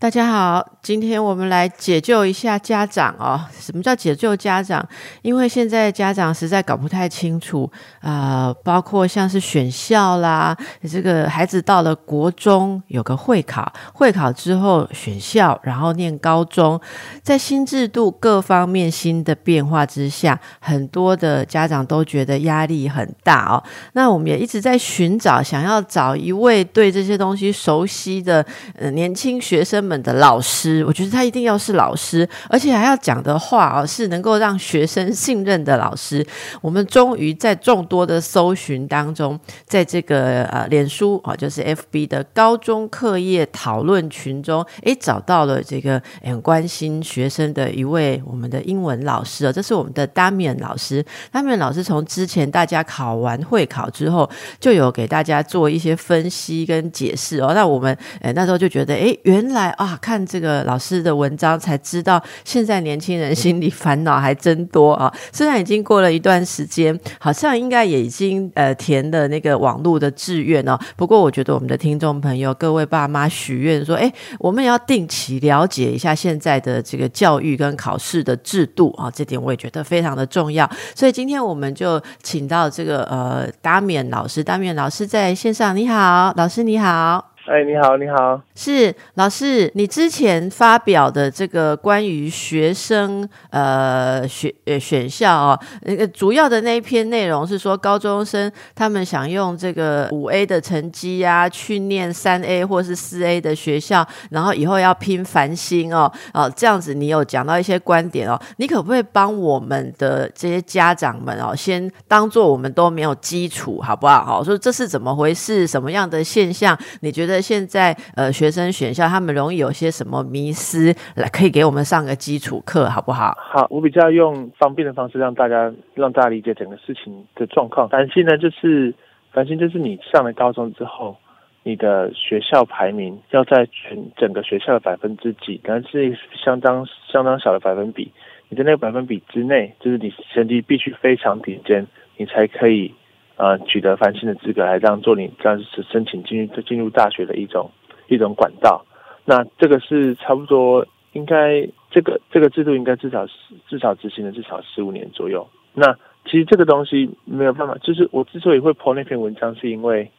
大家好，今天我们来解救一下家长哦。什么叫解救家长？因为现在家长实在搞不太清楚啊，包括像是选校啦，这个孩子到了国中有个会考，会考之后选校，然后念高中，在新制度各方面新的变化之下，很多的家长都觉得压力很大哦。那我们也一直在寻找，想要找一位对这些东西熟悉的呃年轻学生。们的老师，我觉得他一定要是老师，而且还要讲的话哦，是能够让学生信任的老师。我们终于在众多的搜寻当中，在这个呃脸书啊，就是 FB 的高中课业讨论群中，诶，找到了这个很关心学生的一位我们的英文老师啊，这是我们的 Damian 老师。Damian 老师从之前大家考完会考之后，就有给大家做一些分析跟解释哦。那我们诶那时候就觉得，诶，原来。啊，看这个老师的文章才知道，现在年轻人心里烦恼还真多啊！虽然已经过了一段时间，好像应该也已经呃填的那个网络的志愿哦。不过我觉得我们的听众朋友、各位爸妈许愿说，哎，我们也要定期了解一下现在的这个教育跟考试的制度啊，这点我也觉得非常的重要。所以今天我们就请到这个呃达勉老师，达勉老师在线上，你好，老师你好。哎，你好，你好，是老师，你之前发表的这个关于学生呃选呃选校啊，那个主要的那一篇内容是说，高中生他们想用这个五 A 的成绩呀，去念三 A 或是四 A 的学校，然后以后要拼繁星哦，哦这样子，你有讲到一些观点哦，你可不可以帮我们的这些家长们哦，先当做我们都没有基础，好不好？好，说这是怎么回事，什么样的现象？你觉得？现在呃，学生选校他们容易有些什么迷失？来，可以给我们上个基础课，好不好？好，我比较用方便的方式让大家让大家理解整个事情的状况。繁星呢，就是反正就是你上了高中之后，你的学校排名要在全整个学校的百分之几，但是相当相当小的百分比。你在那个百分比之内，就是你成绩必须非常顶尖，你才可以。呃，取得翻新的资格，来当做你这样子申请进入进入大学的一种一种管道。那这个是差不多，应该这个这个制度应该至少至少执行了至少十五年左右。那其实这个东西没有办法，就是我之所以会破那篇文章，是因为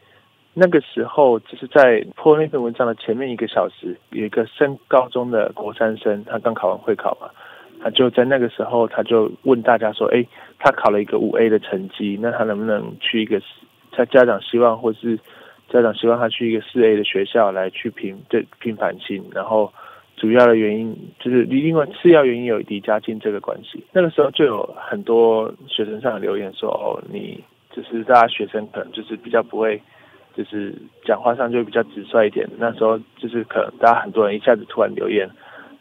那个时候就是在破那篇文章的前面一个小时，有一个升高中的国三生，他刚考完会考嘛。他就在那个时候，他就问大家说：“哎，他考了一个五 A 的成绩，那他能不能去一个他家长希望，或是家长希望他去一个四 A 的学校来去拼这拼繁星？然后主要的原因就是另外次要原因有离家近这个关系。那个时候就有很多学生上留言说：哦，你就是大家学生可能就是比较不会，就是讲话上就比较直率一点。那时候就是可能大家很多人一下子突然留言。”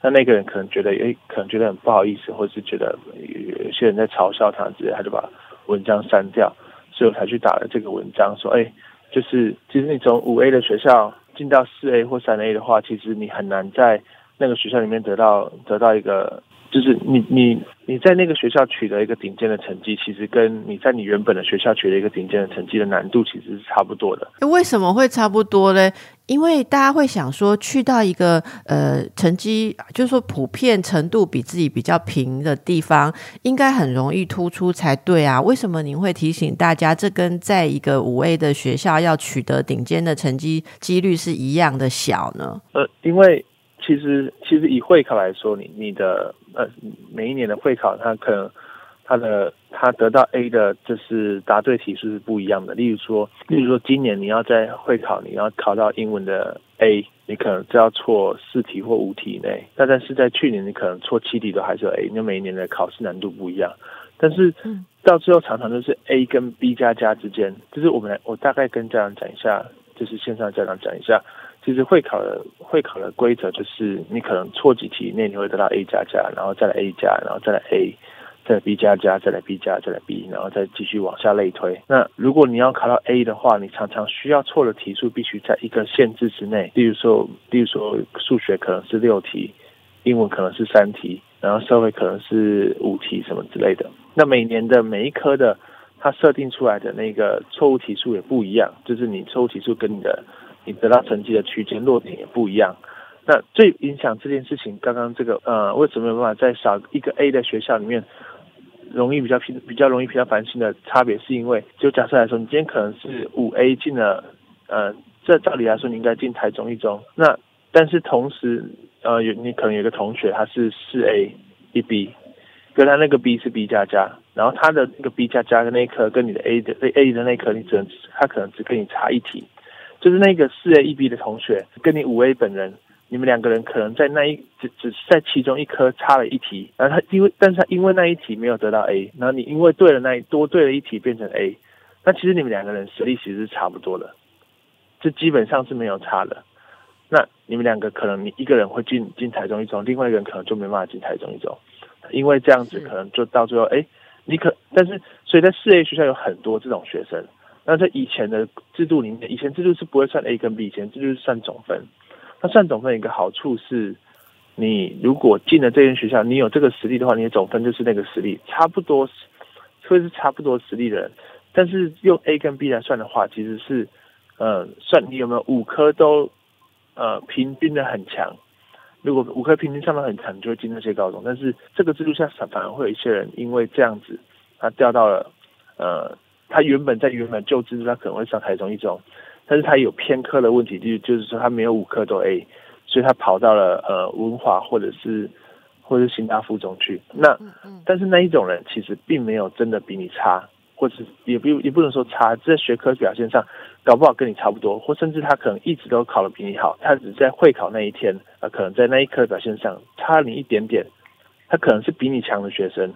那那个人可能觉得，诶，可能觉得很不好意思，或者是觉得有些人在嘲笑他之类，他就把文章删掉，所以我才去打了这个文章，说，哎，就是其实你从五 A 的学校进到四 A 或三 A 的话，其实你很难在那个学校里面得到得到一个。就是你你你在那个学校取得一个顶尖的成绩，其实跟你在你原本的学校取得一个顶尖的成绩的难度其实是差不多的。为什么会差不多呢？因为大家会想说，去到一个呃成绩，就是说普遍程度比自己比较平的地方，应该很容易突出才对啊。为什么您会提醒大家，这跟在一个五 A 的学校要取得顶尖的成绩几率是一样的小呢？呃，因为。其实，其实以会考来说，你你的呃每一年的会考，它可能它的它得到 A 的，就是答对题数是不一样的。例如说，例如说今年你要在会考，你要考到英文的 A，你可能只要错四题或五题以内。那但是在去年，你可能错七题都还是 A。那每一年的考试难度不一样，但是到最后常常都是 A 跟 B 加加之间。就是我们来，我大概跟家长讲一下，就是线上家长讲一下。其实会考的会考的规则就是，你可能错几题内你会得到 A 加加，然后再来 A 加，然后再来 A，再来 B 加加，再来 B 加，再来 B，然后再继续往下类推。那如果你要考到 A 的话，你常常需要错的题数必须在一个限制之内。例如说，例如说数学可能是六题，英文可能是三题，然后社会可能是五题什么之类的。那每年的每一科的，它设定出来的那个错误题数也不一样，就是你错误题数跟你的得到成绩的区间落点也不一样。那最影响这件事情，刚刚这个呃，为什么没有办法在少一个 A 的学校里面，容易比较平比较容易比较烦心的差别，是因为就假设来说，你今天可能是五 A 进了，呃，这照理来说你应该进台中一中，那但是同时呃有你可能有个同学他是四 A 一 B，跟他那个 B 是 B 加加，然后他的那个 B 加加的那一科跟你的 A 的 A 的那一科，你只能他可能只跟你差一题，就是那个四 A 一 B 的同学跟你五 A 本人。你们两个人可能在那一只只是在其中一科差了一题，然后他因为但是他因为那一题没有得到 A，然后你因为对了那一多对了一题变成 A，那其实你们两个人实力其实是差不多的，这基本上是没有差的。那你们两个可能你一个人会进进台中一中，另外一个人可能就没办法进台中一中，因为这样子可能就到最后哎，你可但是所以在四 A 学校有很多这种学生，那在以前的制度里面，以前制度是不会算 A 跟 B，以前制度是算总分。那算总分一个好处是，你如果进了这间学校，你有这个实力的话，你的总分就是那个实力，差不多是会是差不多实力的人。但是用 A 跟 B 来算的话，其实是，呃，算你有没有五科都，呃，平均的很强。如果五科平均上的很强，你就会进那些高中。但是这个制度下反反而会有一些人因为这样子，他掉到了，呃，他原本在原本旧制度，他可能会上台中一中。但是他有偏科的问题，就就是说他没有五科都 A，所以他跑到了呃文华或者是或者是新大附中去。那但是那一种人其实并没有真的比你差，或者也不也不能说差，在学科表现上搞不好跟你差不多，或甚至他可能一直都考的比你好，他只在会考那一天啊，可能在那一科表现上差你一点点，他可能是比你强的学生。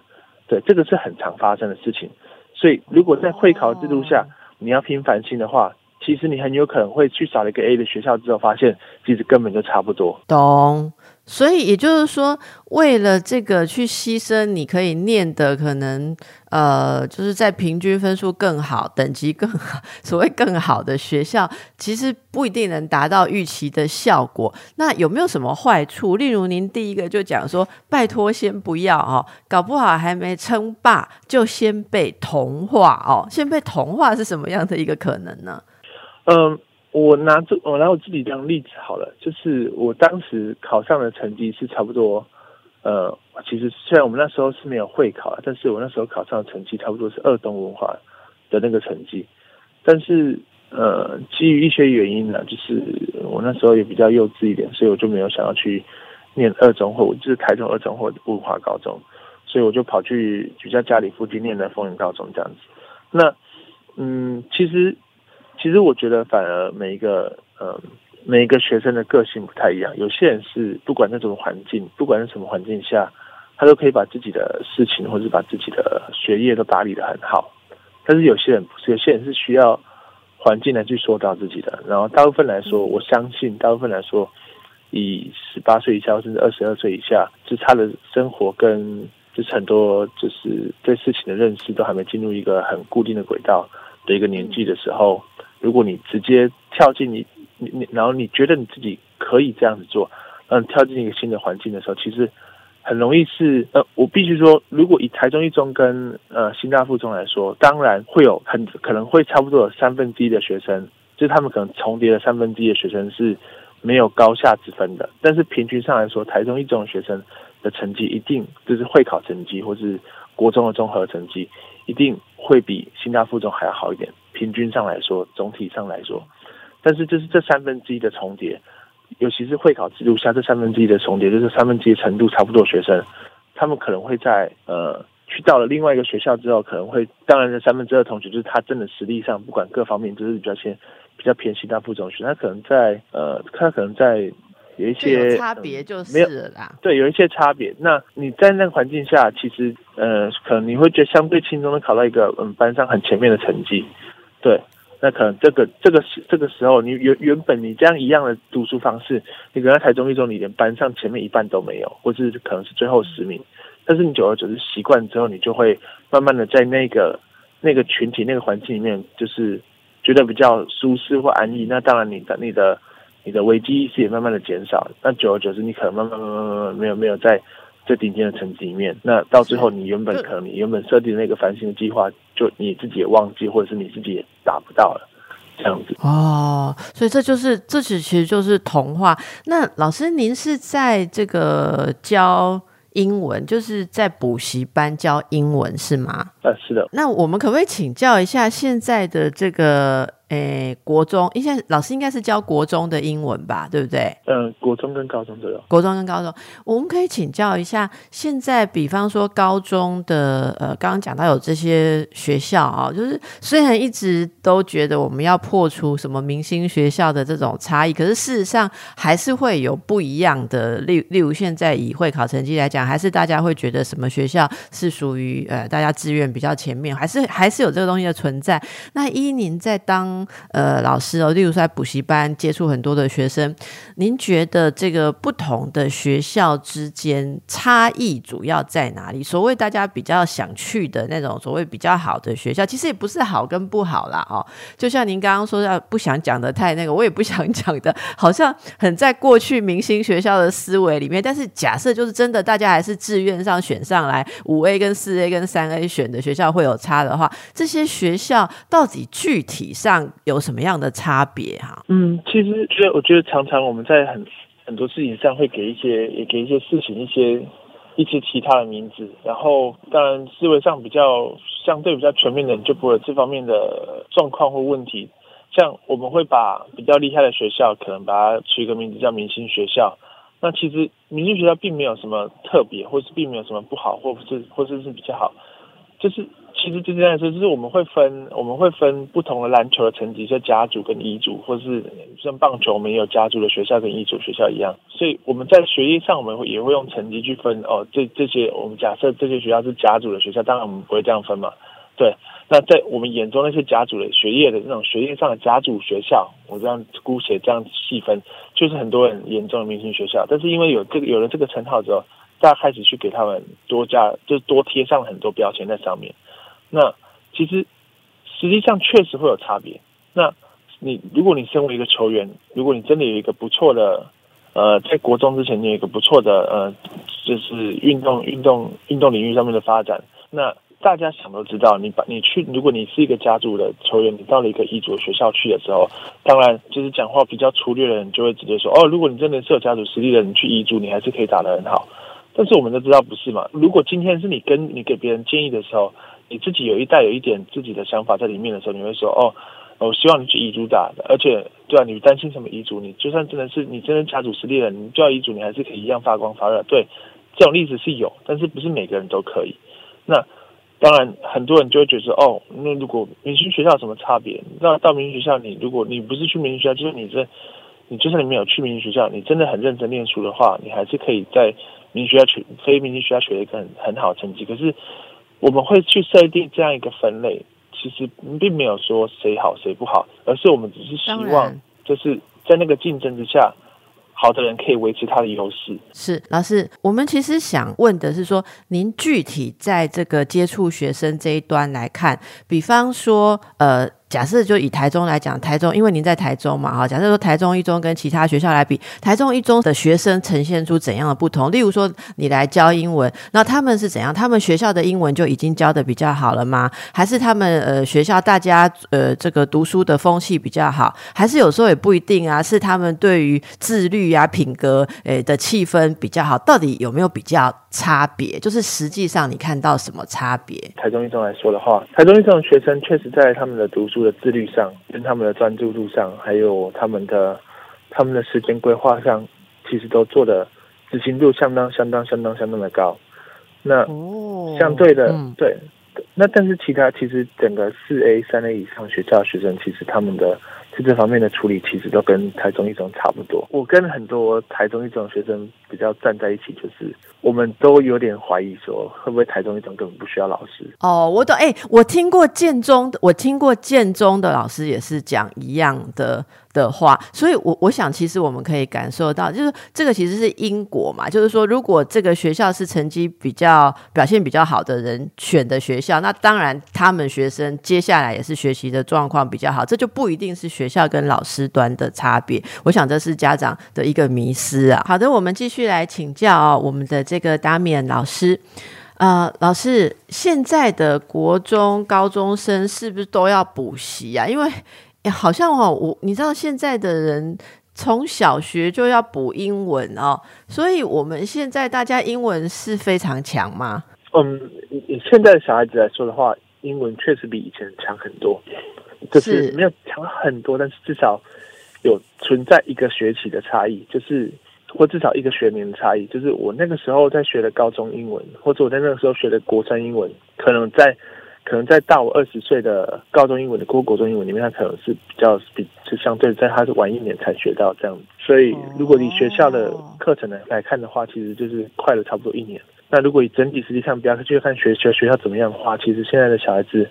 对，这个是很常发生的事情。所以如果在会考制度下，你要拼繁星的话。其实你很有可能会去找了一个 A 的学校之后，发现其实根本就差不多。懂，所以也就是说，为了这个去牺牲，你可以念的可能。呃，就是在平均分数更好、等级更好、所谓更好的学校，其实不一定能达到预期的效果。那有没有什么坏处？例如，您第一个就讲说，拜托先不要哦，搞不好还没称霸，就先被同化哦。先被同化是什么样的一个可能呢？嗯，我拿这我拿我自己当例子好了，就是我当时考上的成绩是差不多。呃，其实虽然我们那时候是没有会考，但是我那时候考上的成绩差不多是二中文化的那个成绩。但是呃，基于一些原因呢，就是我那时候也比较幼稚一点，所以我就没有想要去念二中或就是台中二中或文化高中，所以我就跑去比较家里附近念的丰原高中这样子。那嗯，其实其实我觉得反而每一个嗯。每一个学生的个性不太一样，有些人是不管那种环境，不管在什么环境下，他都可以把自己的事情或者把自己的学业都打理的很好。但是有些人不是，有些人是需要环境来去塑造自己的。然后大部分来说，我相信大部分来说，以十八岁以下甚至二十二岁以下，就是他的生活跟就是很多就是对事情的认识都还没进入一个很固定的轨道的一个年纪的时候，如果你直接跳进你。你你，然后你觉得你自己可以这样子做，嗯，跳进一个新的环境的时候，其实很容易是呃，我必须说，如果以台中一中跟呃新大附中来说，当然会有很可能会差不多有三分之一的学生，就是他们可能重叠了三分之一的学生是没有高下之分的，但是平均上来说，台中一中的学生的成绩一定就是会考成绩或是国中的综合成绩一定会比新大附中还要好一点，平均上来说，总体上来说。但是就是这三分之一的重叠，尤其是会考制度下这三分之一的重叠，就是三分之一程度差不多学生，他们可能会在呃去到了另外一个学校之后，可能会当然这三分之二同学就是他真的实力上不管各方面就是比较偏比较偏心大附中学，他可能在呃他可能在有一些差别就是了啦，对，有一些差别。那你在那个环境下，其实呃可能你会觉得相对轻松的考到一个嗯班上很前面的成绩，对。那可能这个这个时这个时候，你原原本你这样一样的读书方式，你可能台中一中，你连班上前面一半都没有，或是可能是最后十名。但是你久而久之习惯之后，你就会慢慢的在那个那个群体那个环境里面，就是觉得比较舒适或安逸。那当然，你的你的你的危机意识也慢慢的减少。那久而久之，你可能慢慢慢慢慢慢没有没有在最顶尖的成绩里面。那到最后，你原本可能你原本设定的那个繁星的计划，就你自己也忘记，或者是你自己也达不到了，这样子。哦，所以这就是这其其实就是童话。那老师，您是在这个教英文，就是在补习班教英文是吗？呃，是的。那我们可不可以请教一下现在的这个？诶，国中，应该老师应该是教国中的英文吧，对不对？嗯，国中跟高中都有。国中跟高中，我们可以请教一下，现在比方说高中的，呃，刚刚讲到有这些学校啊，就是虽然一直都觉得我们要破除什么明星学校的这种差异，可是事实上还是会有不一样的。例例如现在以会考成绩来讲，还是大家会觉得什么学校是属于呃大家志愿比较前面，还是还是有这个东西的存在。那依您在当呃，老师哦，例如说在补习班接触很多的学生，您觉得这个不同的学校之间差异主要在哪里？所谓大家比较想去的那种所谓比较好的学校，其实也不是好跟不好啦哦。就像您刚刚说要不想讲的太那个，我也不想讲的，好像很在过去明星学校的思维里面。但是假设就是真的，大家还是志愿上选上来五 A 跟四 A 跟三 A 选的学校会有差的话，这些学校到底具体上？有什么样的差别哈？嗯，其实觉得我觉得常常我们在很很多事情上会给一些也给一些事情一些一些其他的名字，然后当然思维上比较相对比较全面的人就不会有这方面的状况或问题。像我们会把比较厉害的学校可能把它取一个名字叫明星学校，那其实明星学校并没有什么特别，或是并没有什么不好，或是或者是比较好，就是。其实就这样说，就是我们会分，我们会分不同的篮球的成绩，像甲组跟乙组，或是像棒球，我们也有甲组的学校跟乙组学校一样。所以我们在学业上，我们也会用成绩去分。哦，这这些我们假设这些学校是甲组的学校，当然我们不会这样分嘛。对，那在我们眼中那些甲组的学业的那种学业上的甲组学校，我这样姑且这样细分，就是很多人眼中的明星学校。但是因为有这个有了这个称号之后，大家开始去给他们多加，就多贴上很多标签在上面。那其实实际上确实会有差别。那你如果你身为一个球员，如果你真的有一个不错的呃，在国中之前你有一个不错的呃，就是运动运动运动领域上面的发展，那大家想都知道，你把你去，如果你是一个家族的球员，你到了一个乙组学校去的时候，当然就是讲话比较粗略的人就会直接说哦，如果你真的是有家族实力的，你去乙组你还是可以打得很好。但是我们都知道不是嘛？如果今天是你跟你给别人建议的时候。你自己有一带有一点自己的想法在里面的时候，你会说哦，我希望你去遗嘱打，而且对啊，你担心什么遗嘱？你就算真的是你真的家族实力了，你就要遗嘱，你还是可以一样发光发热。对，这种例子是有，但是不是每个人都可以。那当然，很多人就会觉得哦，那如果明星学校有什么差别？那到明星学校，你如果你不是去明星学校，就是你这，你就算你没有去明星学校，你真的很认真念书的话，你还是可以在明星学校取非明星学校取得一个很很好的成绩。可是。我们会去设定这样一个分类，其实并没有说谁好谁不好，而是我们只是希望，就是在那个竞争之下，好的人可以维持他的优势。是老师，我们其实想问的是说，您具体在这个接触学生这一端来看，比方说，呃。假设就以台中来讲，台中因为您在台中嘛，哈，假设说台中一中跟其他学校来比，台中一中的学生呈现出怎样的不同？例如说，你来教英文，那他们是怎样？他们学校的英文就已经教的比较好了吗？还是他们呃学校大家呃这个读书的风气比较好？还是有时候也不一定啊？是他们对于自律啊品格诶的气氛比较好？到底有没有比较差别？就是实际上你看到什么差别？台中一中来说的话，台中一中的学生确实在他们的读书。的自律上，跟他们的专注度上，还有他们的他们的时间规划上，其实都做的执行度相当相当相当相当的高。那相对的，对，那但是其他其实整个四 A 三 A 以上学校的学生，其实他们的在这方面的处理，其实都跟台中一中差不多。我跟很多台中一中学生比较站在一起，就是。我们都有点怀疑，说会不会台中一中根本不需要老师？哦，我懂。哎，我听过建中，我听过建中的老师也是讲一样的的话，所以，我我想，其实我们可以感受到，就是这个其实是因果嘛。就是说，如果这个学校是成绩比较表现比较好的人选的学校，那当然他们学生接下来也是学习的状况比较好，这就不一定是学校跟老师端的差别。我想这是家长的一个迷失啊。好的，我们继续来请教我们的这。这个达米恩老师。呃，老师，现在的国中高中生是不是都要补习啊？因为好像哦，我你知道现在的人从小学就要补英文哦，所以我们现在大家英文是非常强吗？嗯，以现在的小孩子来说的话，英文确实比以前强很多，就是没有强很多，但是至少有存在一个学期的差异，就是。或至少一个学年的差异，就是我那个时候在学的高中英文，或者我在那个时候学的国三英文，可能在可能在大我二十岁的高中英文的国国中英文里面，它可能是比较比是相对在它是晚一年才学到这样。所以如果你学校的课程来来看的话，其实就是快了差不多一年。那如果以整体实际上不要去看学学学校怎么样的话，其实现在的小孩子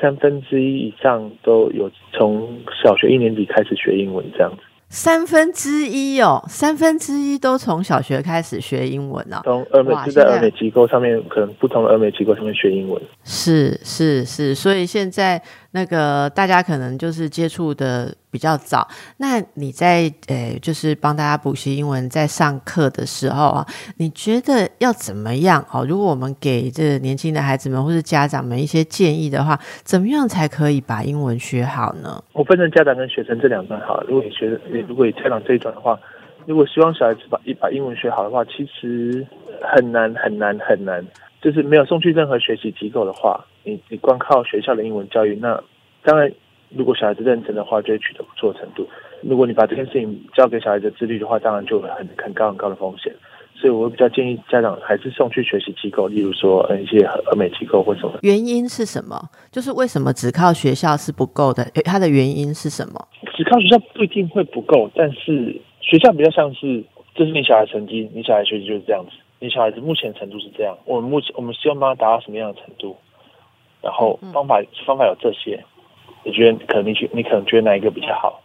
三分之一以上都有从小学一年级开始学英文这样子。三分之一哦，三分之一都从小学开始学英文啊。从俄美就在俄美机构上面，可能不同的俄美机构上面学英文。是是是，所以现在。那个大家可能就是接触的比较早，那你在呃，就是帮大家补习英文，在上课的时候啊，你觉得要怎么样哦？如果我们给这年轻的孩子们或是家长们一些建议的话，怎么样才可以把英文学好呢？我分成家长跟学生这两段哈。如果你学，如果你家长这一段的话，如果希望小孩子把一把英文学好的话，其实很难很难很难。就是没有送去任何学习机构的话，你你光靠学校的英文教育，那当然，如果小孩子认真的话，就会取得不错的程度。如果你把这件事情交给小孩子自律的话，当然就很很高很高的风险。所以，我比较建议家长还是送去学习机构，例如说一些俄美机构或什么。原因是什么？就是为什么只靠学校是不够的？它的原因是什么？只靠学校不一定会不够，但是学校比较像是，这是你小孩成绩，你小孩学习就是这样子。你小孩子目前程度是这样，我们目前我们希望帮他达到什么样的程度？然后方法方法有这些，你觉得可能你觉你可能觉得哪一个比较好？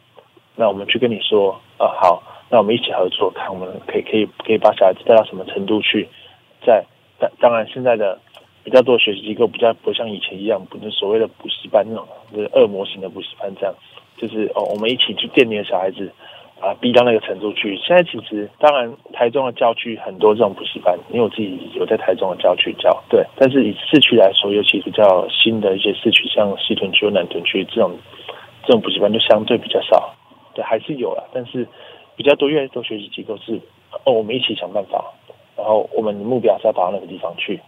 那我们去跟你说啊，好，那我们一起合作，看我们可以可以可以把小孩子带到什么程度去？在当当然现在的比较多学习机构比较不像以前一样，不是所谓的补习班那种，就是恶魔型的补习班这样，就是哦，我们一起去店里的小孩子。啊，逼到那个程度去。现在其实，当然，台中的郊区很多这种补习班，因为我自己有在台中的郊区教。对，但是以市区来说，尤其比较新的一些市区，像西屯区、南屯区这种，这种补习班就相对比较少。对，还是有了，但是比较多越来越多学习机构是，哦，我们一起想办法，然后我们的目标是要达到那个地方去，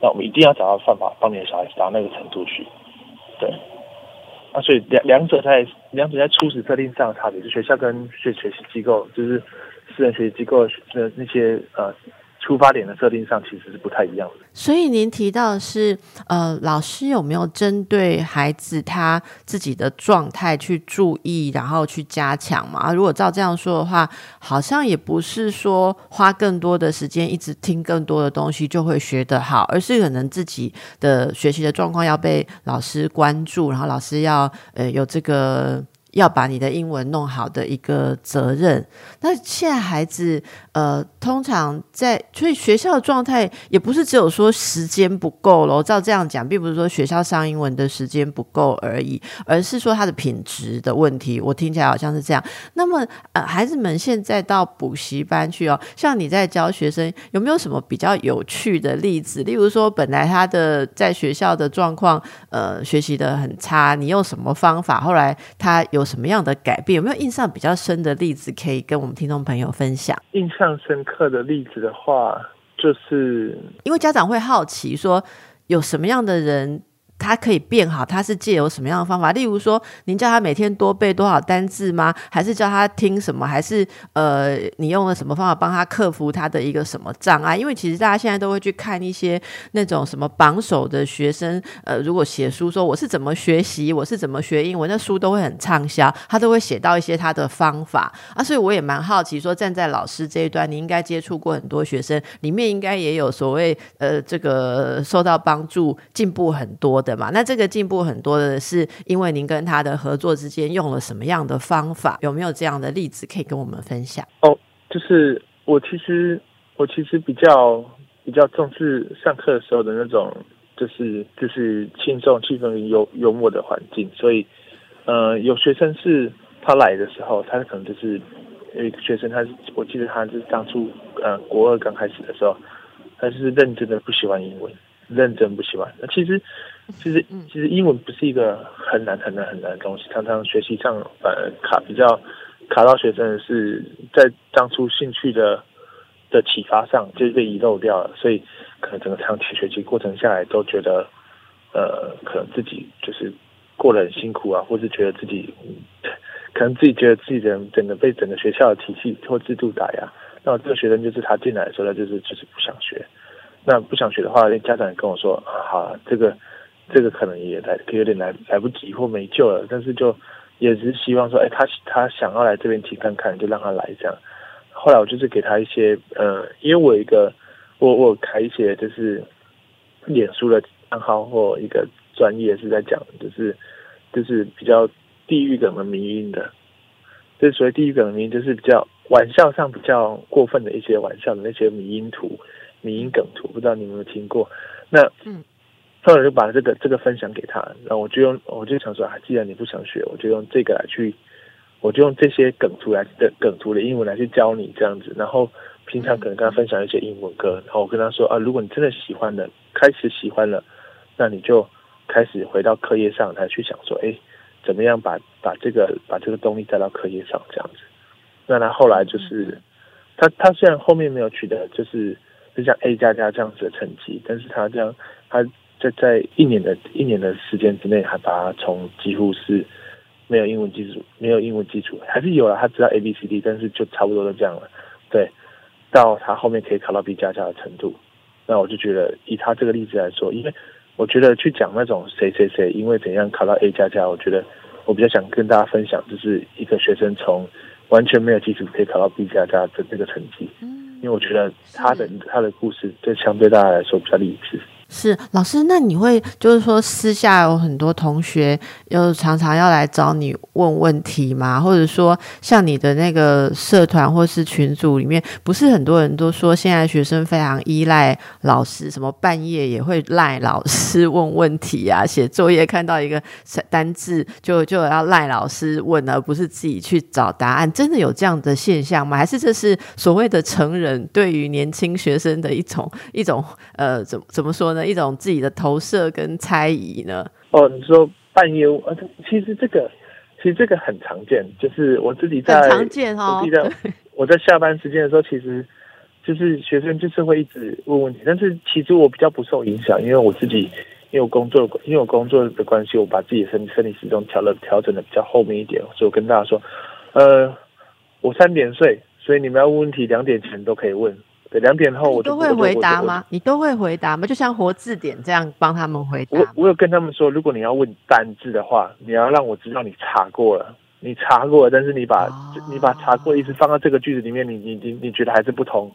那我们一定要找到办法帮你的小孩子达到那个程度去，对。啊，所以两两者在两者在初始设定上的差别，就学校跟学学习机构，就是私人学习机构的那些呃。出发点的设定上其实是不太一样的。所以您提到的是，呃，老师有没有针对孩子他自己的状态去注意，然后去加强嘛？如果照这样说的话，好像也不是说花更多的时间一直听更多的东西就会学得好，而是可能自己的学习的状况要被老师关注，然后老师要呃有这个。要把你的英文弄好的一个责任。那现在孩子，呃，通常在所以学校的状态也不是只有说时间不够了。照这样讲，并不是说学校上英文的时间不够而已，而是说它的品质的问题。我听起来好像是这样。那么，呃，孩子们现在到补习班去哦，像你在教学生，有没有什么比较有趣的例子？例如说，本来他的在学校的状况，呃，学习的很差，你用什么方法？后来他有。有什么样的改变？有没有印象比较深的例子可以跟我们听众朋友分享？印象深刻的例子的话，就是因为家长会好奇说，有什么样的人。他可以变好，他是借由什么样的方法？例如说，您叫他每天多背多少单字吗？还是叫他听什么？还是呃，你用了什么方法帮他克服他的一个什么障碍？因为其实大家现在都会去看一些那种什么榜首的学生，呃，如果写书说我是怎么学习，我是怎么学英文，那书都会很畅销，他都会写到一些他的方法啊。所以我也蛮好奇，说站在老师这一端，你应该接触过很多学生，里面应该也有所谓呃，这个受到帮助、进步很多的的。嘛，那这个进步很多的是因为您跟他的合作之间用了什么样的方法？有没有这样的例子可以跟我们分享？哦，就是我其实我其实比较比较重视上课的时候的那种，就是就是轻松、气氛幽幽默的环境。所以，呃，有学生是他来的时候，他可能就是有一个学生，他是我记得他是当初呃国二刚开始的时候，他是认真的不喜欢英文，认真不喜欢。那其实，其实，其实英文不是一个很难、很难、很难的东西。常常学习上反而卡比较卡到学生的是在当初兴趣的的启发上就是被遗漏掉了，所以可能整个长期学习过程下来都觉得，呃，可能自己就是过得很辛苦啊，或是觉得自己可能自己觉得自己的整个被整个学校的体系或制度打压。那这个学生就是他进来的时候，他就是就是不想学。那不想学的话，家长也跟我说：“好，这个这个可能也来可有点来来不及或没救了。”但是就也是希望说：“哎，他他想要来这边听看看，就让他来这样。”后来我就是给他一些呃，因为我一个我我开一些就是脸书的账号或一个专业是在讲，就是就是比较地域梗的民音的，就所谓地域梗的民音，就是比较。玩笑上比较过分的一些玩笑的那些迷音图、迷音梗图，不知道你有没有听过？那嗯，后来就把这个这个分享给他，然后我就用我就想说，啊，既然你不想学，我就用这个来去，我就用这些梗图来的梗图的英文来去教你这样子。然后平常可能跟他分享一些英文歌，然后我跟他说啊，如果你真的喜欢了，开始喜欢了，那你就开始回到课业上来去想说，哎，怎么样把把这个把这个动力带到课业上这样子。那他后来就是，他他虽然后面没有取得就是就像 A 加加这样子的成绩，但是他这样他在在一年的一年的时间之内，还把他从几乎是没有英文基础，没有英文基础，还是有了，他知道 A B C D，但是就差不多都这样了。对，到他后面可以考到 B 加加的程度，那我就觉得以他这个例子来说，因为我觉得去讲那种谁谁谁因为怎样考到 A 加加，我觉得我比较想跟大家分享，就是一个学生从。完全没有基础可以考到 B 加加的这个成绩，嗯，因为我觉得他的他的故事，对相对大家来说比较励志。是老师，那你会就是说私下有很多同学又常常要来找你问问题吗？或者说像你的那个社团或是群组里面，不是很多人都说现在学生非常依赖老师，什么半夜也会赖老师问问题啊，写作业看到一个单字就就要赖老师问，而不是自己去找答案。真的有这样的现象吗？还是这是所谓的成人对于年轻学生的一种一种呃，怎怎么说呢？一种自己的投射跟猜疑呢？哦，你说半夜，呃，其实这个，其实这个很常见，就是我自己在很常见哦。我记得我在下班时间的时候，其实就是学生就是会一直问问题，但是其实我比较不受影响，因为我自己因为我工作，因为我工作的关系，我把自己的身生理时钟调了调整的比较后面一点，所以我跟大家说，呃，我三点睡，所以你们要问问题，两点前都可以问。对，两点后我都会回答吗？你都会回答吗？就像活字典这样帮他们回答。我我有跟他们说，如果你要问单字的话，你要让我知道你查过了，你查过了，但是你把你把查过意思放到这个句子里面，你你你你觉得还是不通。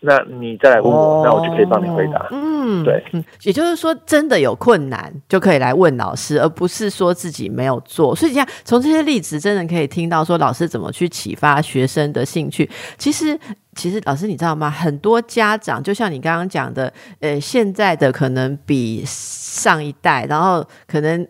那你再来问我，那我就可以帮你回答。嗯，对，也就是说，真的有困难就可以来问老师，而不是说自己没有做。所以，这样从这些例子，真的可以听到说老师怎么去启发学生的兴趣。其实，其实老师你知道吗？很多家长就像你刚刚讲的，呃，现在的可能比上一代，然后可能。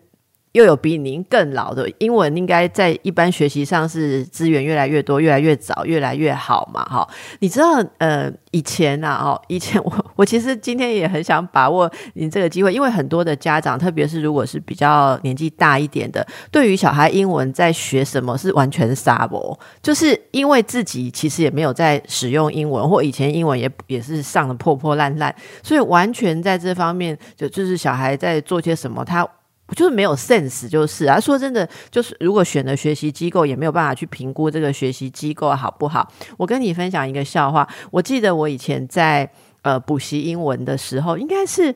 又有比您更老的英文，应该在一般学习上是资源越来越多、越来越早、越来越好嘛？哈，你知道呃，以前啊，哦，以前我 我其实今天也很想把握您这个机会，因为很多的家长，特别是如果是比较年纪大一点的，对于小孩英文在学什么是完全傻博，就是因为自己其实也没有在使用英文，或以前英文也也是上的破破烂烂，所以完全在这方面就就是小孩在做些什么，他。就是没有 sense，就是啊。说真的，就是如果选了学习机构，也没有办法去评估这个学习机构好不好。我跟你分享一个笑话，我记得我以前在呃补习英文的时候，应该是。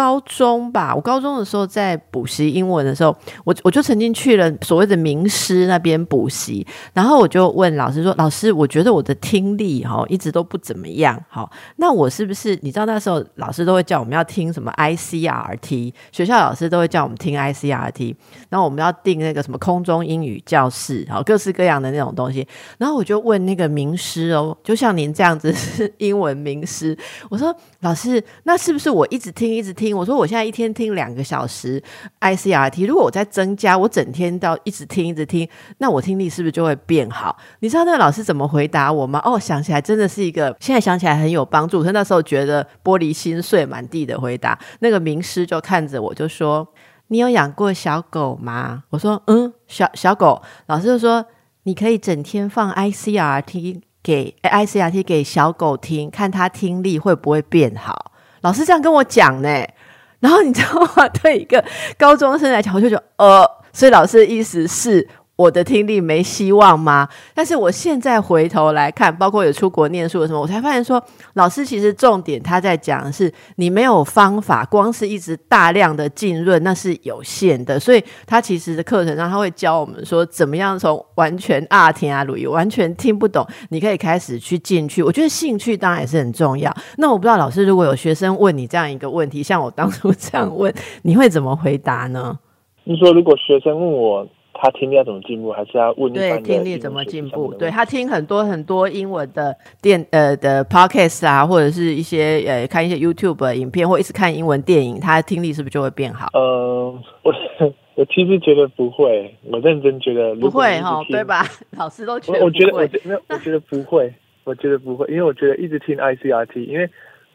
高中吧，我高中的时候在补习英文的时候，我我就曾经去了所谓的名师那边补习，然后我就问老师说：“老师，我觉得我的听力哈一直都不怎么样，好，那我是不是？你知道那时候老师都会叫我们要听什么 ICRT，学校老师都会叫我们听 ICRT，然后我们要订那个什么空中英语教室，好，各式各样的那种东西。然后我就问那个名师哦，就像您这样子是英文名师，我说老师，那是不是我一直听一直听？我说我现在一天听两个小时 ICRT，如果我再增加，我整天到一直听一直听，那我听力是不是就会变好？你知道那个老师怎么回答我吗？哦，想起来真的是一个，现在想起来很有帮助。可那时候觉得玻璃心碎满地的回答，那个名师就看着我就说：“你有养过小狗吗？”我说：“嗯，小小狗。”老师就说：“你可以整天放 ICRT。”给 ICRT 给小狗听，看它听力会不会变好。老师这样跟我讲呢，然后你知道吗？对一个高中生来讲，我就觉得呃，所以老师的意思是。我的听力没希望吗？但是我现在回头来看，包括有出国念书的什么，我才发现说，老师其实重点他在讲的是，你没有方法，光是一直大量的浸润那是有限的。所以他其实的课程上他会教我们说，怎么样从完全啊听啊鲁语完全听不懂，你可以开始去进去。我觉得兴趣当然也是很重要。那我不知道老师如果有学生问你这样一个问题，像我当初这样问，你会怎么回答呢？你说如果学生问我。他听力要怎么进步，还是要问对听力怎么进步？对他听很多很多英文的电呃的 podcast 啊，或者是一些呃看一些 YouTube 影片，或一直看英文电影，他的听力是不是就会变好？呃，我 我其实觉得不会，我认真觉得不会哈，对吧？老师都觉得我觉得我没有，我觉得不会，我觉得不会，因为我觉得一直听 ICRT，因为。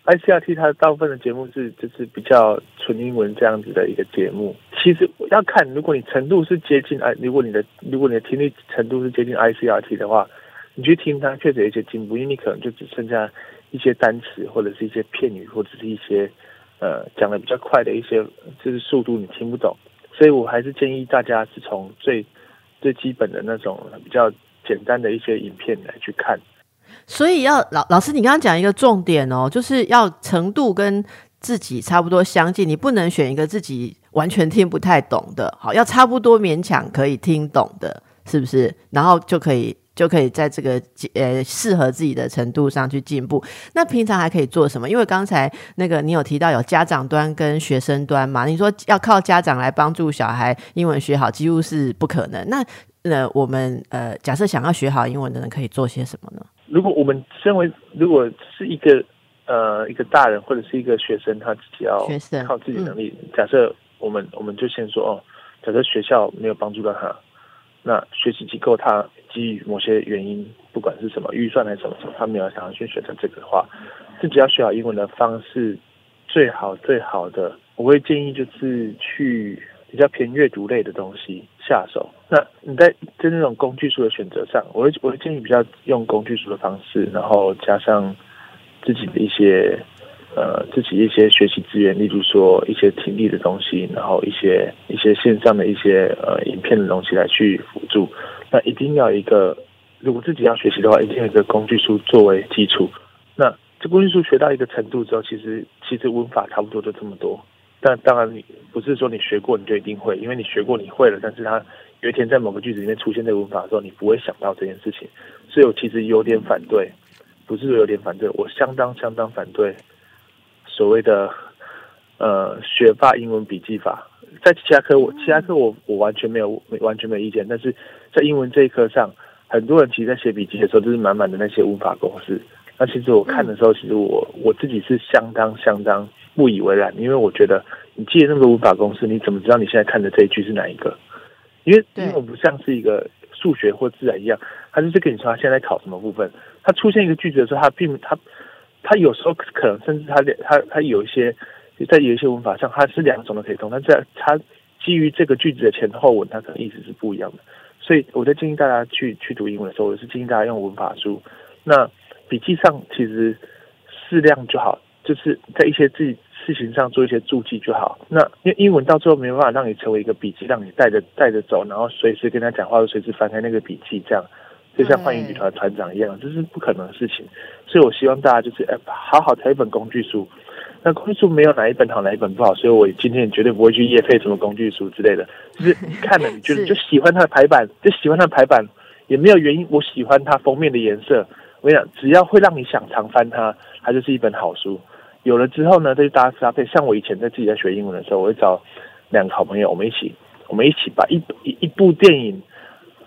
ICRT 它大部分的节目是就是比较纯英文这样子的一个节目。其实要看，如果你程度是接近 I，如果你的如果你的听力程度是接近 ICRT 的话，你去听它确实有一些进步，因为你可能就只剩下一些单词或者是一些片语或者是一些呃讲的比较快的一些就是速度你听不懂。所以我还是建议大家是从最最基本的那种比较简单的一些影片来去看。所以要老老师，你刚刚讲一个重点哦，就是要程度跟自己差不多相近，你不能选一个自己完全听不太懂的，好，要差不多勉强可以听懂的，是不是？然后就可以就可以在这个呃适合自己的程度上去进步。那平常还可以做什么？因为刚才那个你有提到有家长端跟学生端嘛，你说要靠家长来帮助小孩英文学好，几乎是不可能。那那我们呃，假设想要学好英文的人，可以做些什么呢？如果我们身为如果是一个呃一个大人或者是一个学生，他自己要靠自己能力。假设我们我们就先说哦，假设学校没有帮助到他，那学习机构他基于某些原因，不管是什么预算还是什么什么，他没有想要去选择这个的话，自己要学好英文的方式，最好最好的，我会建议就是去。比较偏阅读类的东西下手。那你在在那种工具书的选择上，我会我会建议比较用工具书的方式，然后加上自己的一些呃自己一些学习资源，例如说一些听力的东西，然后一些一些线上的一些呃影片的东西来去辅助。那一定要一个，如果自己要学习的话，一定要一个工具书作为基础。那这工具书学到一个程度之后，其实其实文法差不多就这么多。但当然，你不是说你学过你就一定会，因为你学过你会了，但是他有一天在某个句子里面出现这个文法的时候，你不会想到这件事情。所以我其实有点反对，不是有点反对，我相当相当反对所谓的呃学霸英文笔记法。在其他科我其他科我我完全没有没完全没有意见，但是在英文这一科上，很多人其实在写笔记的时候就是满满的那些文法公式。那其实我看的时候，其实我我自己是相当相当。不以为然，因为我觉得你记得那个文法公式，你怎么知道你现在看的这一句是哪一个？因为因为我不像是一个数学或自然一样，他就是跟你说他现在考什么部分。他出现一个句子的时候，他并他他有时候可能甚至他他他有一些在有一些文法上，他是两种都可以通。但在他基于这个句子的前后文，它可能意思是不一样的。所以我在建议大家去去读英文的时候，我是建议大家用文法书。那笔记上其实适量就好，就是在一些自己。事情上做一些注记就好。那因为英文到最后没办法让你成为一个笔记，让你带着带着走，然后随时跟他讲话，随时翻开那个笔记，这样就像欢迎女团团长一样，这是不可能的事情。所以我希望大家就是哎，好好挑一本工具书。那工具书没有哪一本好，哪一本不好，所以我今天绝对不会去夜配什么工具书之类的。就是看了你觉得就喜欢它的排版，就喜欢它的排版，也没有原因。我喜欢它封面的颜色。我跟你讲，只要会让你想常翻它，它就是一本好书。有了之后呢，再去搭搭配。像我以前在自己在学英文的时候，我会找两个好朋友，我们一起，我们一起把一一一部电影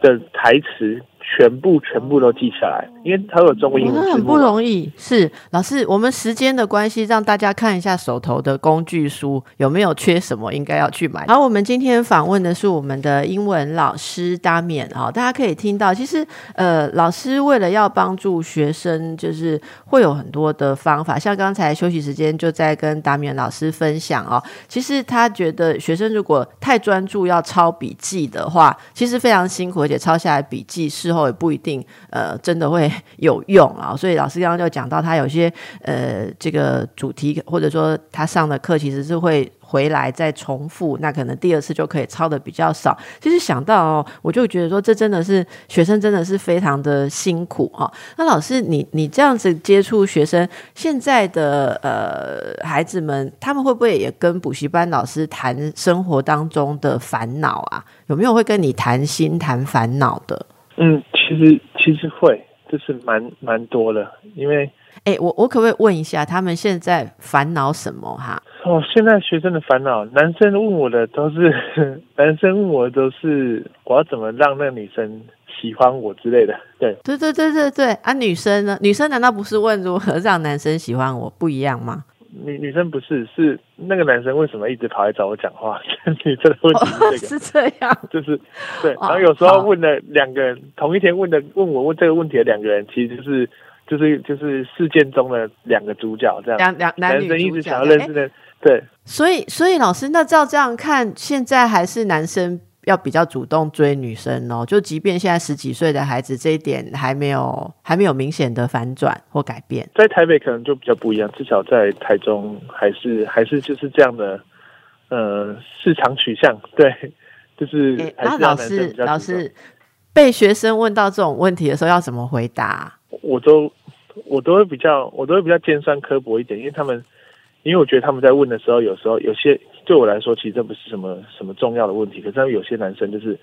的台词全部全部都记下来，因为它有中文英文。很不容易。是老师，我们时间的关系，让大家看一下手头的工具书有没有缺什么，应该要去买。好，我们今天访问的是我们的英文老师达勉啊，大家可以听到，其实呃，老师为了要帮助学生，就是会有很多的方法，像刚才休息时间就在跟达勉老师分享哦。其实他觉得学生如果太专注要抄笔记的话，其实非常辛苦，而且抄下来笔记事后也不一定呃真的会有用啊。所以老师刚刚就讲到，他有些呃这个主题或者说他上的课其实是会。回来再重复，那可能第二次就可以抄的比较少。其实想到哦，我就觉得说，这真的是学生真的是非常的辛苦哈。那老师，你你这样子接触学生，现在的呃孩子们，他们会不会也跟补习班老师谈生活当中的烦恼啊？有没有会跟你谈心谈烦恼的？嗯，其实其实会，就是蛮蛮多的，因为。哎，我我可不可以问一下，他们现在烦恼什么哈？哦，现在学生的烦恼，男生问我的都是，男生问我的都是，我要怎么让那个女生喜欢我之类的。对，对对对对对啊，女生呢？女生难道不是问如何让男生喜欢我？不一样吗？女女生不是，是那个男生为什么一直跑来找我讲话？女生的问题是这个，是这样，就是对。然后有时候问了两个人，同一天问的问我问这个问题的两个人，其实就是。就是就是事件中的两个主角这样，两两男生一直想要认识的，对。所以所以老师，那照这样看，现在还是男生要比较主动追女生哦。就即便现在十几岁的孩子，这一点还没有还没有明显的反转或改变。在台北可能就比较不一样，至少在台中还是还是就是这样的，呃，市场取向对，就是那老师老师被学生问到这种问题的时候，要怎么回答？我都。我都会比较，我都会比较尖酸刻薄一点，因为他们，因为我觉得他们在问的时候，有时候有些对我来说，其实这不是什么什么重要的问题。可是有些男生就是，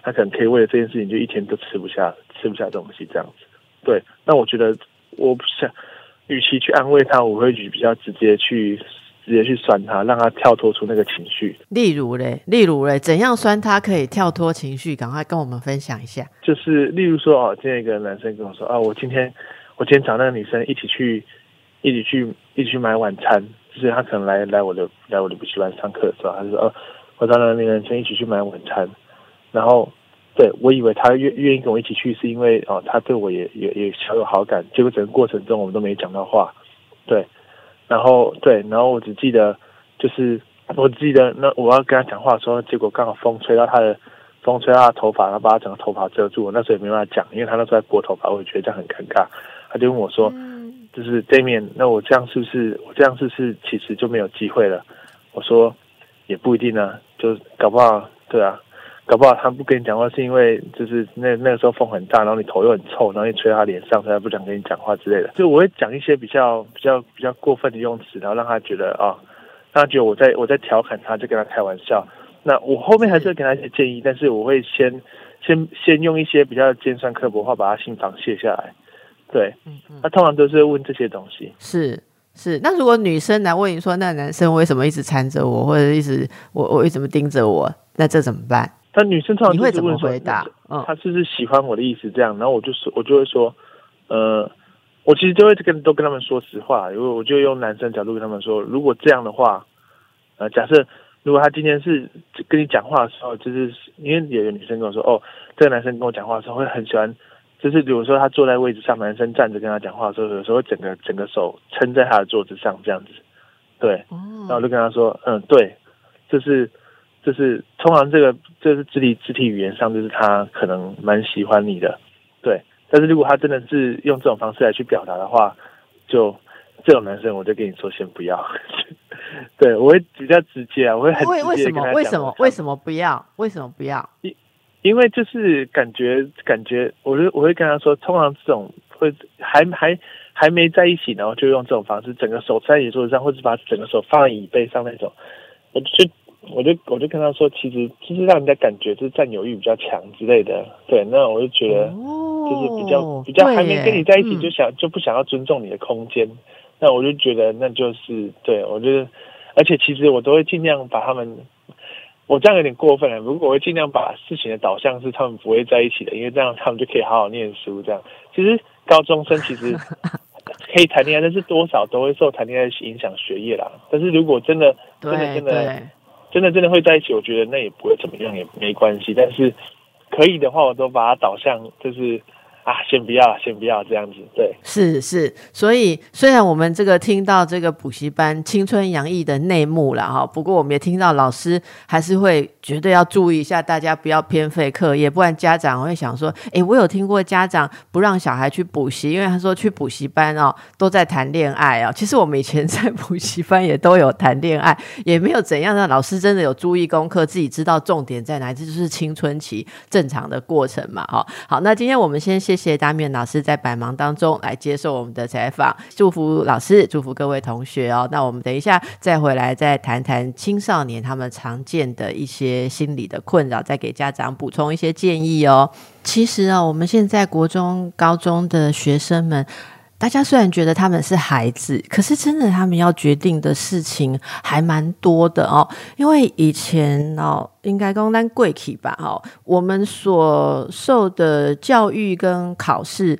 他可能可以为了这件事情，就一天都吃不下，吃不下东西这样子。对，那我觉得我不想，与其去安慰他，我会比较直接去直接去酸他，让他跳脱出那个情绪。例如嘞，例如嘞，怎样酸他可以跳脱情绪？赶快跟我们分享一下。就是例如说哦，今天一个男生跟我说啊，我今天。我今天找那个女生一起去，一起去，一起去买晚餐。就是他可能来来我的来我的补习班上课的时候，他就说：“哦，我找那个女生一起去买晚餐。”然后，对我以为他愿愿意跟我一起去，是因为哦，他对我也也也小有好感。结果整个过程中我们都没讲到话。对，然后对，然后我只记得就是我记得那我要跟他讲话的时候，结果刚好风吹到他的风吹到他头发，然后把他整个头发遮住。我那时候也没办法讲，因为他那时候在拨头发，我也觉得这样很尴尬。他就问我说：“就是对面，那我这样是不是我这样是不是其实就没有机会了？”我说：“也不一定啊，就搞不好，对啊，搞不好他不跟你讲话是因为就是那那个时候风很大，然后你头又很臭，然后你吹他脸上，他不想跟你讲话之类的。就我会讲一些比较比较比较过分的用词，然后让他觉得啊，让他觉得我在我在调侃他，就跟他开玩笑。那我后面还是会给他一些建议，但是我会先先先用一些比较尖酸刻薄话把他心防卸下来。”对，嗯嗯，他通常都是问这些东西。是是，那如果女生来问你说，那男生为什么一直缠着我，或者一直我我为什么盯着我？那这怎么办？那女生通常你会怎么回答？嗯，他是不是喜欢我的意思？这样，然后我就说，我就会说，呃，我其实就会跟都跟他们说实话，因为我就用男生角度跟他们说，如果这样的话，呃，假设如果他今天是跟你讲话的时候，就是因为有个女生跟我说，哦，这个男生跟我讲话的时候会很喜欢。就是比如说他坐在位置上，男生站着跟他讲话的时候，有时候整个整个手撑在他的桌子上这样子，对，然后我就跟他说，嗯，对，就是就是通常这个这是肢体肢体语言上，就是他可能蛮喜欢你的，对，但是如果他真的是用这种方式来去表达的话，就这种男生我就跟你说先不要，对我会比较直接啊，我会很为为什么为什么为什么不要为什么不要？因为就是感觉感觉，我就我会跟他说，通常这种会还还还没在一起，然后就用这种方式，整个手在椅桌子上，或者把整个手放在椅背上那种，我就我就我就跟他说，其实就是让人家感觉就是占有欲比较强之类的。对，那我就觉得就是比较比较还没跟你在一起就想就不想要尊重你的空间，那我就觉得那就是对我觉得，而且其实我都会尽量把他们。我这样有点过分了。如果我会尽量把事情的导向是他们不会在一起的，因为这样他们就可以好好念书。这样，其实高中生其实 可以谈恋爱，但是多少都会受谈恋爱影响学业啦。但是如果真的真的真的真的真的会在一起，我觉得那也不会怎么样，也没关系。但是可以的话，我都把它导向就是。啊，先不要，先不要这样子。对，是是，所以虽然我们这个听到这个补习班青春洋溢的内幕了哈，不过我们也听到老师还是会绝对要注意一下，大家不要偏废课业，不然家长会想说，哎，我有听过家长不让小孩去补习，因为他说去补习班哦都在谈恋爱哦。其实我们以前 在补习班也都有谈恋爱，也没有怎样让。老师真的有注意功课，自己知道重点在哪，这就是青春期正常的过程嘛。哈，好，那今天我们先。谢谢大面老师在百忙当中来接受我们的采访，祝福老师，祝福各位同学哦。那我们等一下再回来再谈谈青少年他们常见的一些心理的困扰，再给家长补充一些建议哦。其实啊，我们现在国中、高中的学生们。大家虽然觉得他们是孩子，可是真的他们要决定的事情还蛮多的哦。因为以前哦，应该刚单贵体吧，哦，我们所受的教育跟考试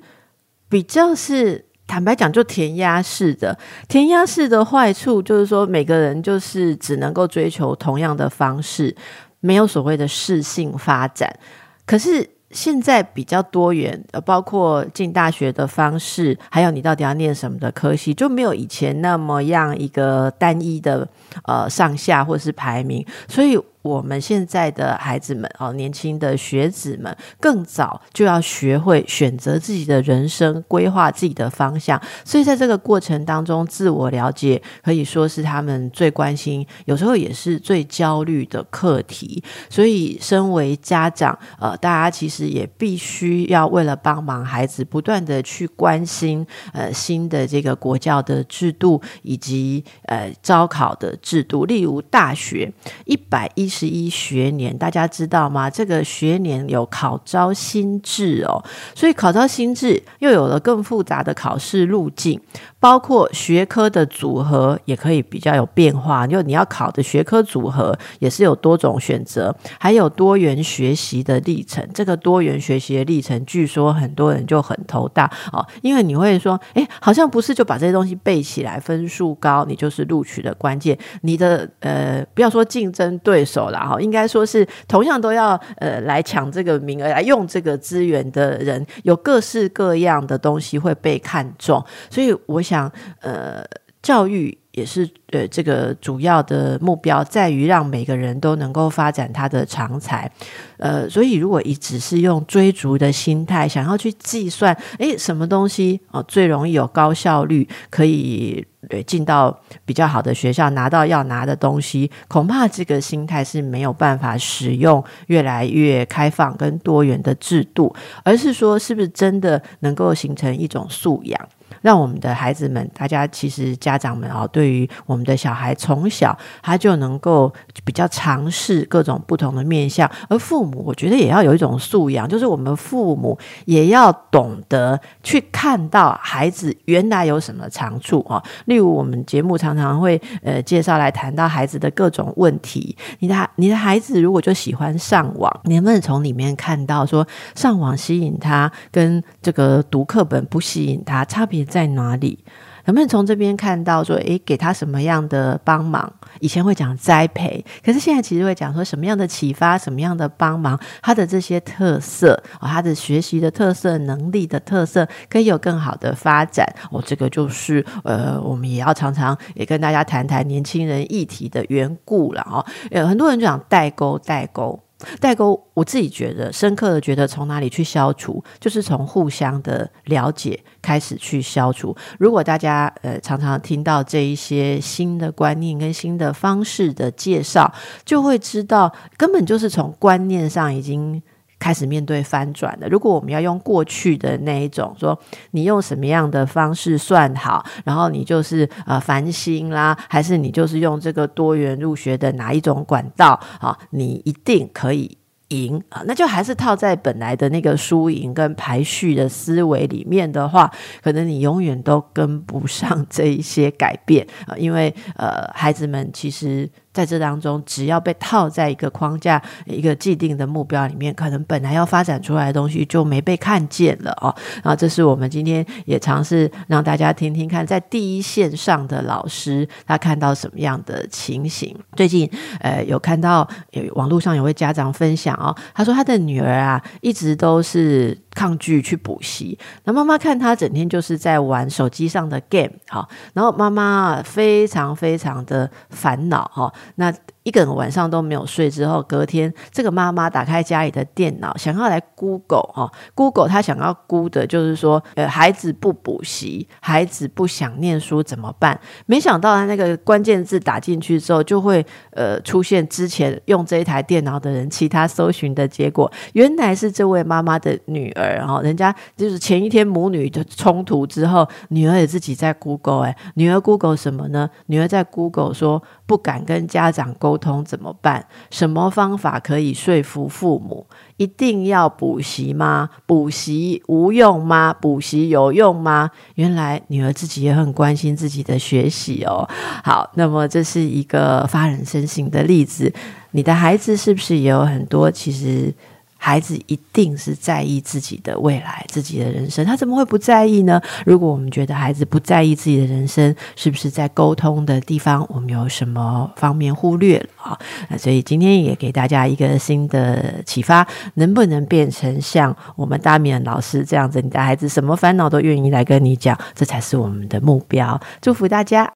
比较是坦白讲，就填鸭式的。填鸭式的坏处就是说，每个人就是只能够追求同样的方式，没有所谓的适性发展。可是。现在比较多元，呃，包括进大学的方式，还有你到底要念什么的科系，就没有以前那么样一个单一的呃上下或是排名，所以。我们现在的孩子们哦，年轻的学子们更早就要学会选择自己的人生，规划自己的方向。所以在这个过程当中，自我了解可以说是他们最关心，有时候也是最焦虑的课题。所以，身为家长，呃，大家其实也必须要为了帮忙孩子，不断的去关心呃新的这个国教的制度以及呃招考的制度，例如大学一百一十。十一学年，大家知道吗？这个学年有考招新制哦，所以考招新制又有了更复杂的考试路径。包括学科的组合也可以比较有变化，就你要考的学科组合也是有多种选择，还有多元学习的历程。这个多元学习的历程，据说很多人就很头大哦，因为你会说，哎，好像不是就把这些东西背起来，分数高，你就是录取的关键。你的呃，不要说竞争对手了哈，应该说是同样都要呃来抢这个名额，来用这个资源的人，有各式各样的东西会被看中，所以我。像呃，教育也是呃，这个主要的目标在于让每个人都能够发展他的长才，呃，所以如果一直是用追逐的心态，想要去计算，诶，什么东西哦最容易有高效率，可以进到比较好的学校，拿到要拿的东西，恐怕这个心态是没有办法使用越来越开放跟多元的制度，而是说，是不是真的能够形成一种素养？让我们的孩子们，大家其实家长们啊，对于我们的小孩从小他就能够比较尝试各种不同的面相，而父母我觉得也要有一种素养，就是我们父母也要懂得去看到孩子原来有什么长处啊。例如我们节目常常会呃介绍来谈到孩子的各种问题，你的你的孩子如果就喜欢上网，你能不能从里面看到说上网吸引他，跟这个读课本不吸引他差别？在哪里？能不能从这边看到说，诶，给他什么样的帮忙？以前会讲栽培，可是现在其实会讲说什么样的启发，什么样的帮忙，他的这些特色啊，他的学习的特色、能力的特色，可以有更好的发展。哦，这个就是呃，我们也要常常也跟大家谈谈年轻人议题的缘故了哦。呃，很多人就讲代沟，代沟。代沟，我自己觉得深刻的觉得从哪里去消除，就是从互相的了解开始去消除。如果大家呃常常听到这一些新的观念跟新的方式的介绍，就会知道根本就是从观念上已经。开始面对翻转的。如果我们要用过去的那一种说，你用什么样的方式算好，然后你就是呃繁星啦，还是你就是用这个多元入学的哪一种管道啊？你一定可以赢啊，那就还是套在本来的那个输赢跟排序的思维里面的话，可能你永远都跟不上这一些改变啊，因为呃，孩子们其实。在这当中，只要被套在一个框架、一个既定的目标里面，可能本来要发展出来的东西就没被看见了哦。然后，这是我们今天也尝试让大家听听看，在第一线上的老师他看到什么样的情形。最近，呃，有看到有网络上有位家长分享哦，他说他的女儿啊，一直都是。抗拒去补习，那妈妈看他整天就是在玩手机上的 game，好，然后妈妈非常非常的烦恼哈，那。一个人晚上都没有睡之后，隔天这个妈妈打开家里的电脑，想要来 Google 哈，Google 他想要估的就是说，呃，孩子不补习，孩子不想念书怎么办？没想到他那个关键字打进去之后，就会呃出现之前用这一台电脑的人其他搜寻的结果，原来是这位妈妈的女儿，哈人家就是前一天母女的冲突之后，女儿也自己在 Google 哎，女儿 Google 什么呢？女儿在 Google 说不敢跟家长沟。通怎么办？什么方法可以说服父母？一定要补习吗？补习无用吗？补习有用吗？原来女儿自己也很关心自己的学习哦。好，那么这是一个发人深省的例子。你的孩子是不是也有很多？其实。孩子一定是在意自己的未来、自己的人生，他怎么会不在意呢？如果我们觉得孩子不在意自己的人生，是不是在沟通的地方我们有什么方面忽略了啊？那所以今天也给大家一个新的启发：能不能变成像我们大米老师这样子，你的孩子什么烦恼都愿意来跟你讲，这才是我们的目标。祝福大家。